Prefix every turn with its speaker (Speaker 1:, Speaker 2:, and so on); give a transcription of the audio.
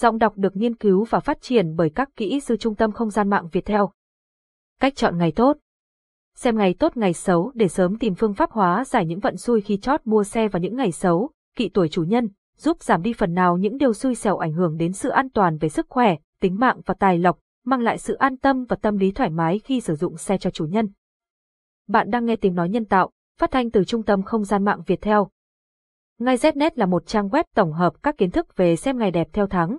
Speaker 1: Giọng đọc được nghiên cứu và phát triển bởi các kỹ sư Trung tâm Không gian mạng Việt Theo. Cách chọn ngày tốt Xem ngày tốt ngày xấu để sớm tìm phương pháp hóa giải những vận xui khi chót mua xe vào những ngày xấu, kỵ tuổi chủ nhân, giúp giảm đi phần nào những điều xui xẻo ảnh hưởng đến sự an toàn về sức khỏe, tính mạng và tài lộc, mang lại sự an tâm và tâm lý thoải mái khi sử dụng xe cho chủ nhân. Bạn đang nghe tiếng nói nhân tạo, phát thanh từ Trung tâm Không gian mạng Việt Theo. Ngay Znet là một trang web tổng hợp các kiến thức về xem ngày đẹp theo tháng,